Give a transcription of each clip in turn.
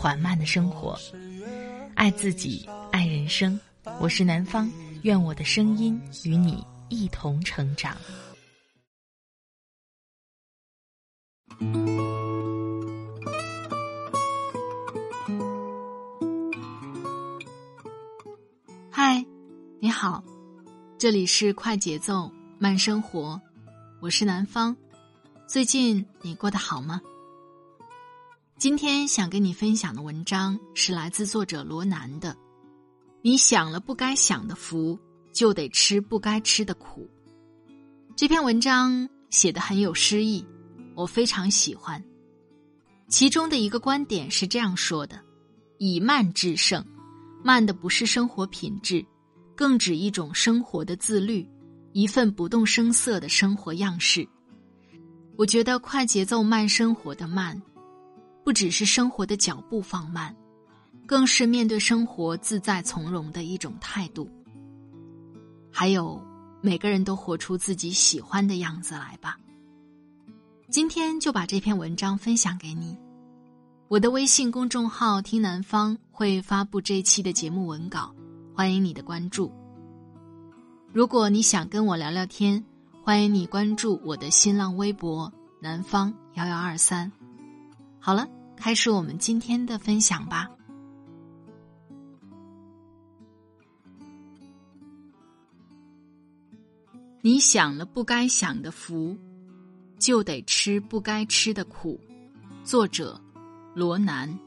缓慢的生活，爱自己，爱人生。我是南方，愿我的声音与你一同成长。嗨，你好，这里是快节奏慢生活，我是南方。最近你过得好吗？今天想跟你分享的文章是来自作者罗南的。你享了不该享的福，就得吃不该吃的苦。这篇文章写的很有诗意，我非常喜欢。其中的一个观点是这样说的：以慢制胜，慢的不是生活品质，更指一种生活的自律，一份不动声色的生活样式。我觉得快节奏慢生活的慢。不只是生活的脚步放慢，更是面对生活自在从容的一种态度。还有，每个人都活出自己喜欢的样子来吧。今天就把这篇文章分享给你。我的微信公众号“听南方”会发布这期的节目文稿，欢迎你的关注。如果你想跟我聊聊天，欢迎你关注我的新浪微博“南方幺幺二三”。好了，开始我们今天的分享吧。你享了不该享的福，就得吃不该吃的苦。作者：罗南。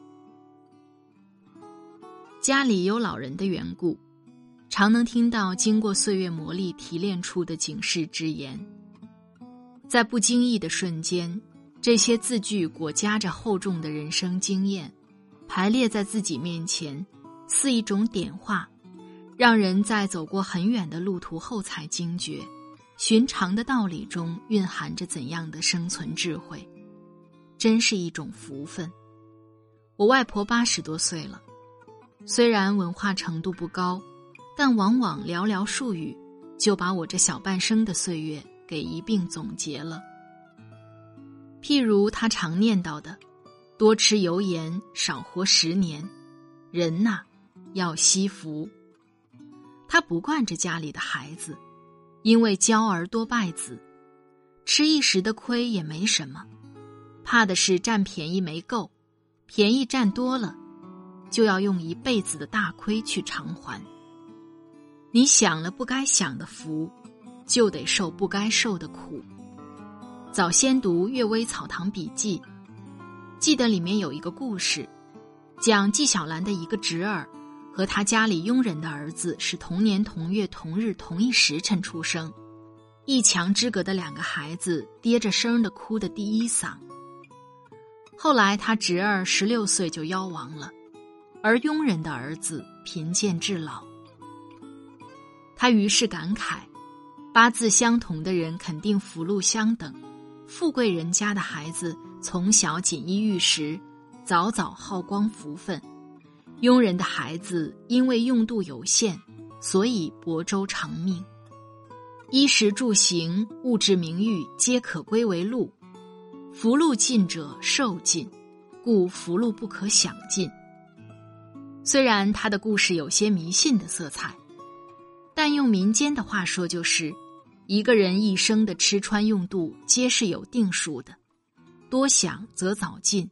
家里有老人的缘故，常能听到经过岁月磨砺提炼出的警示之言，在不经意的瞬间。这些字句裹夹着厚重的人生经验，排列在自己面前，似一种点化，让人在走过很远的路途后才惊觉，寻常的道理中蕴含着怎样的生存智慧，真是一种福分。我外婆八十多岁了，虽然文化程度不高，但往往寥寥数语，就把我这小半生的岁月给一并总结了。譬如他常念叨的：“多吃油盐，少活十年。人呐，要惜福。”他不惯着家里的孩子，因为娇儿多败子，吃一时的亏也没什么，怕的是占便宜没够，便宜占多了，就要用一辈子的大亏去偿还。你享了不该享的福，就得受不该受的苦。早先读《阅微草堂笔记》，记得里面有一个故事，讲纪晓岚的一个侄儿和他家里佣人的儿子是同年同月同日同一时辰出生，一墙之隔的两个孩子跌着声的哭的第一嗓。后来他侄儿十六岁就夭亡了，而佣人的儿子贫贱至老。他于是感慨：八字相同的人肯定福禄相等。富贵人家的孩子从小锦衣玉食，早早耗光福分；庸人的孩子因为用度有限，所以薄粥长命。衣食住行、物质名誉皆可归为禄，福禄尽者寿尽，故福禄不可享尽。虽然他的故事有些迷信的色彩，但用民间的话说就是。一个人一生的吃穿用度皆是有定数的，多想则早尽，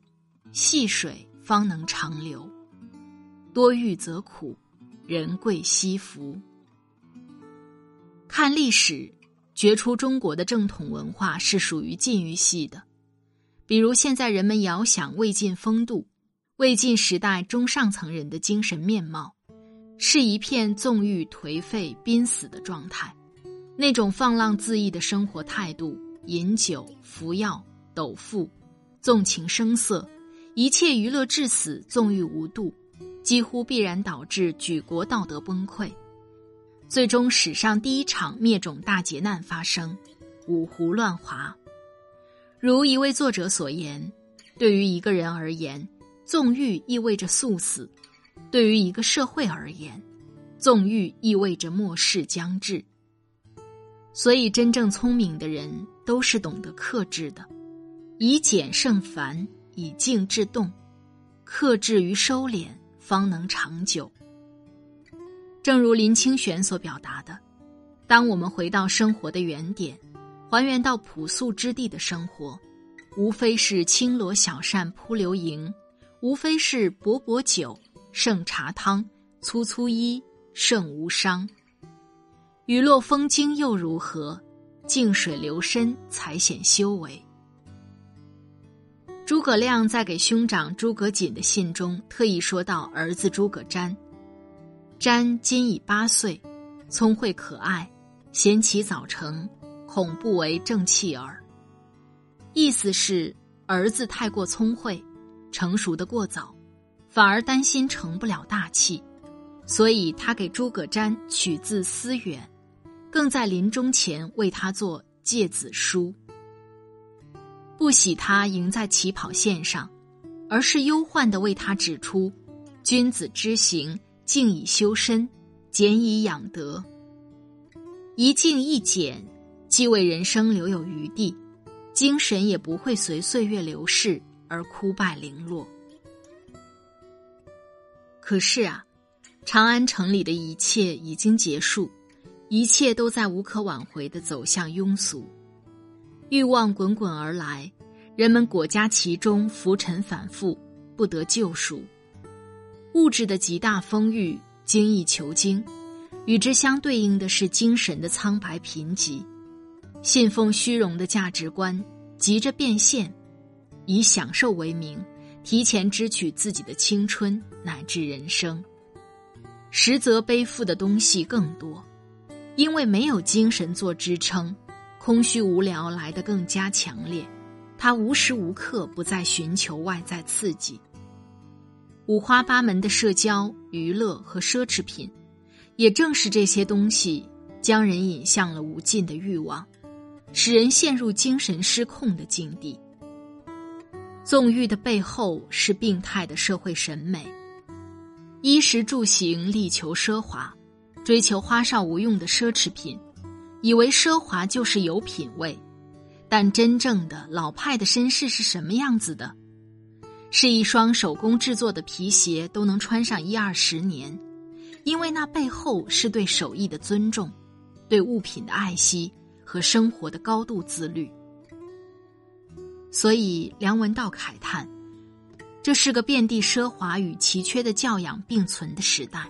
细水方能长流；多欲则苦，人贵惜福。看历史，觉出中国的正统文化是属于禁欲系的，比如现在人们遥想魏晋风度，魏晋时代中上层人的精神面貌，是一片纵欲颓废濒死的状态。那种放浪恣意的生活态度，饮酒、服药、斗富，纵情声色，一切娱乐至死，纵欲无度，几乎必然导致举国道德崩溃，最终史上第一场灭种大劫难发生——五胡乱华。如一位作者所言，对于一个人而言，纵欲意味着速死；对于一个社会而言，纵欲意味着末世将至。所以，真正聪明的人都是懂得克制的，以简胜繁。以静制动，克制与收敛，方能长久。正如林清玄所表达的：“当我们回到生活的原点，还原到朴素之地的生活，无非是轻罗小扇扑流萤，无非是薄薄酒，胜茶汤，粗粗衣，胜无伤。雨落风惊又如何？静水流深，才显修为。”诸葛亮在给兄长诸葛瑾的信中，特意说到儿子诸葛瞻。瞻今已八岁，聪慧可爱，贤其早成，恐不为正气耳。意思是儿子太过聪慧，成熟的过早，反而担心成不了大器，所以他给诸葛瞻取字思远，更在临终前为他做诫子书。不喜他赢在起跑线上，而是忧患的为他指出：君子之行，静以修身，俭以养德。一静一俭，既为人生留有余地，精神也不会随岁月流逝而枯败零落。可是啊，长安城里的一切已经结束，一切都在无可挽回的走向庸俗。欲望滚滚而来，人们裹挟其中，浮沉反复，不得救赎。物质的极大丰裕，精益求精，与之相对应的是精神的苍白贫瘠。信奉虚荣的价值观，急着变现，以享受为名，提前支取自己的青春乃至人生。实则背负的东西更多，因为没有精神做支撑。空虚无聊来得更加强烈，他无时无刻不在寻求外在刺激。五花八门的社交、娱乐和奢侈品，也正是这些东西将人引向了无尽的欲望，使人陷入精神失控的境地。纵欲的背后是病态的社会审美，衣食住行力求奢华，追求花哨无用的奢侈品。以为奢华就是有品位，但真正的老派的绅士是什么样子的？是一双手工制作的皮鞋都能穿上一二十年，因为那背后是对手艺的尊重，对物品的爱惜和生活的高度自律。所以梁文道慨叹，这是个遍地奢华与奇缺的教养并存的时代。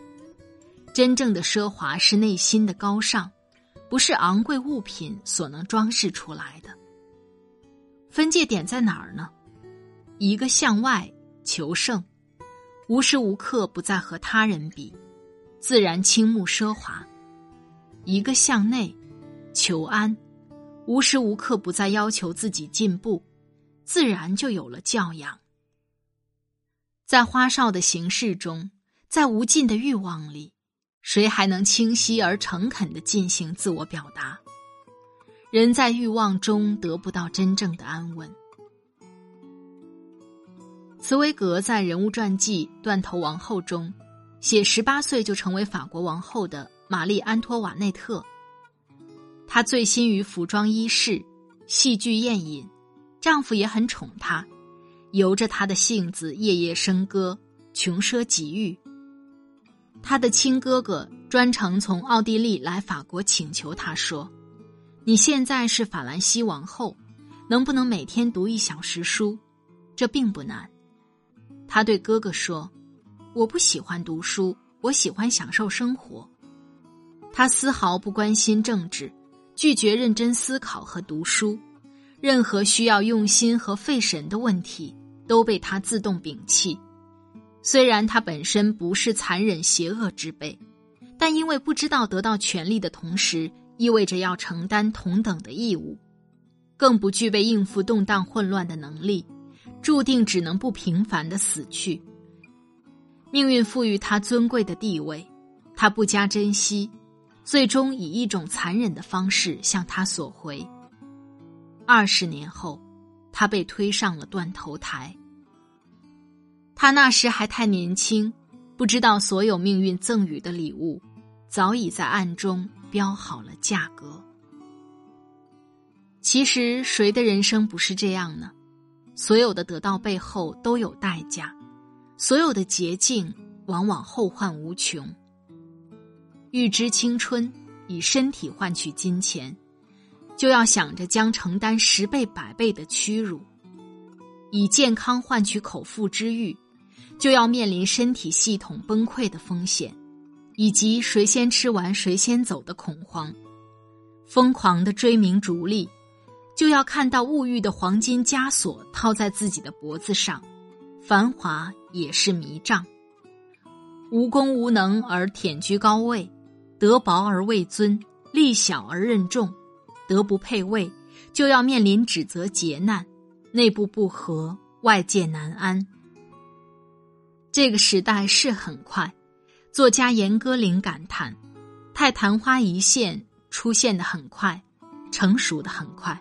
真正的奢华是内心的高尚。不是昂贵物品所能装饰出来的。分界点在哪儿呢？一个向外求胜，无时无刻不在和他人比，自然倾慕奢华；一个向内求安，无时无刻不在要求自己进步，自然就有了教养。在花哨的形式中，在无尽的欲望里。谁还能清晰而诚恳的进行自我表达？人在欲望中得不到真正的安稳。茨威格在人物传记《断头王后》中，写十八岁就成为法国王后的玛丽安托瓦内特。她醉心于服装衣饰、戏剧宴饮，丈夫也很宠她，由着她的性子夜夜笙歌，穷奢极欲。他的亲哥哥专程从奥地利来法国请求他说：“你现在是法兰西王后，能不能每天读一小时书？这并不难。”他对哥哥说：“我不喜欢读书，我喜欢享受生活。”他丝毫不关心政治，拒绝认真思考和读书，任何需要用心和费神的问题都被他自动摒弃。虽然他本身不是残忍邪恶之辈，但因为不知道得到权力的同时意味着要承担同等的义务，更不具备应付动荡混乱的能力，注定只能不平凡的死去。命运赋予他尊贵的地位，他不加珍惜，最终以一种残忍的方式向他索回。二十年后，他被推上了断头台。他那时还太年轻，不知道所有命运赠予的礼物，早已在暗中标好了价格。其实，谁的人生不是这样呢？所有的得到背后都有代价，所有的捷径往往后患无穷。欲知青春，以身体换取金钱，就要想着将承担十倍百倍的屈辱；以健康换取口腹之欲，就要面临身体系统崩溃的风险，以及谁先吃完谁先走的恐慌。疯狂的追名逐利。就要看到物欲的黄金枷锁套在自己的脖子上，繁华也是迷障。无功无能而忝居高位，德薄而位尊，力小而任重，德不配位，就要面临指责劫难，内部不和，外界难安。这个时代是很快，作家严歌苓感叹：“太昙花一现，出现的很快，成熟的很快。”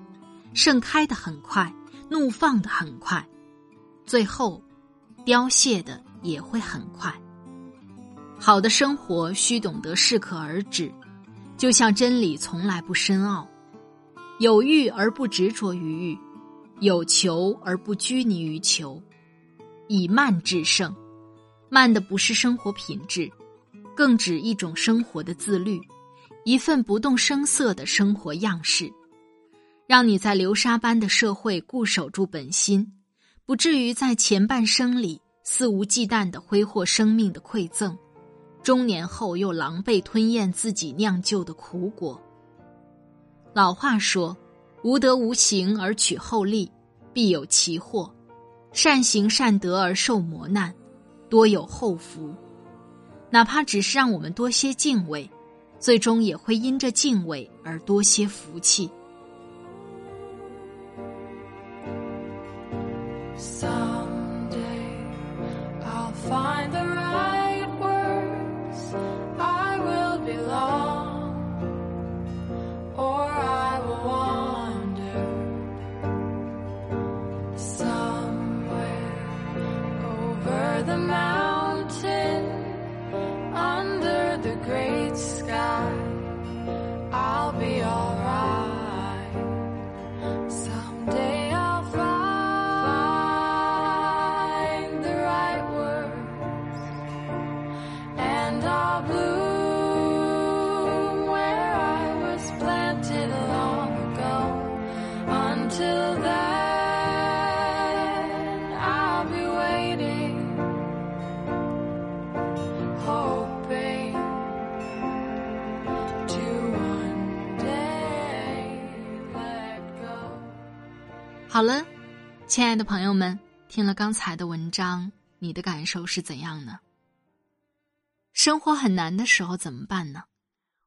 盛开的很快，怒放的很快，最后凋谢的也会很快。好的生活需懂得适可而止，就像真理从来不深奥。有欲而不执着于欲，有求而不拘泥于求，以慢制胜。慢的不是生活品质，更指一种生活的自律，一份不动声色的生活样式。让你在流沙般的社会固守住本心，不至于在前半生里肆无忌惮的挥霍生命的馈赠，中年后又狼狈吞咽自己酿就的苦果。老话说：“无德无行而取厚利，必有其祸；善行善德而受磨难，多有厚福。”哪怕只是让我们多些敬畏，最终也会因着敬畏而多些福气。好了，亲爱的朋友们，听了刚才的文章，你的感受是怎样呢？生活很难的时候怎么办呢？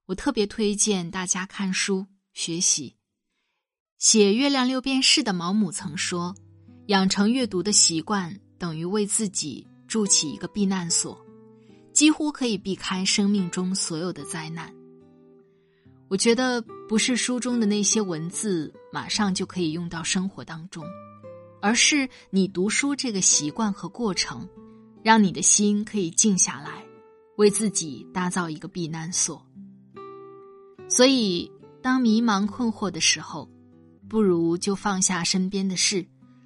我特别推荐大家看书学习。写《月亮六便士》的毛姆曾说：“养成阅读的习惯，等于为自己筑起一个避难所，几乎可以避开生命中所有的灾难。”我觉得不是书中的那些文字马上就可以用到生活当中，而是你读书这个习惯和过程，让你的心可以静下来，为自己打造一个避难所。所以，当迷茫困惑的时候，不如就放下身边的事，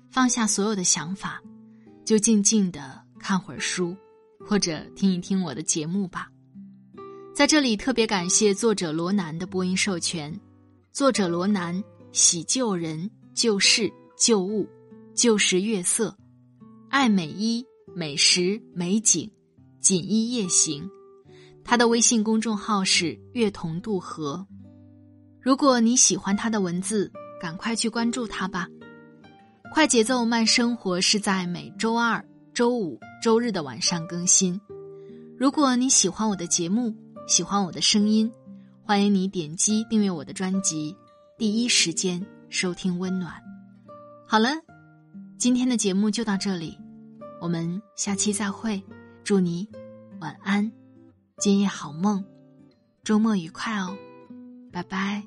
放下所有的想法，就静静的看会儿书，或者听一听我的节目吧。在这里特别感谢作者罗南的播音授权。作者罗南喜旧人、旧事、旧物、旧时月色，爱美衣、美食、美景，锦衣夜行。他的微信公众号是“月同渡河”。如果你喜欢他的文字，赶快去关注他吧。快节奏慢生活是在每周二、周五、周日的晚上更新。如果你喜欢我的节目，喜欢我的声音，欢迎你点击订阅我的专辑，第一时间收听温暖。好了，今天的节目就到这里，我们下期再会。祝你晚安，今夜好梦，周末愉快哦，拜拜。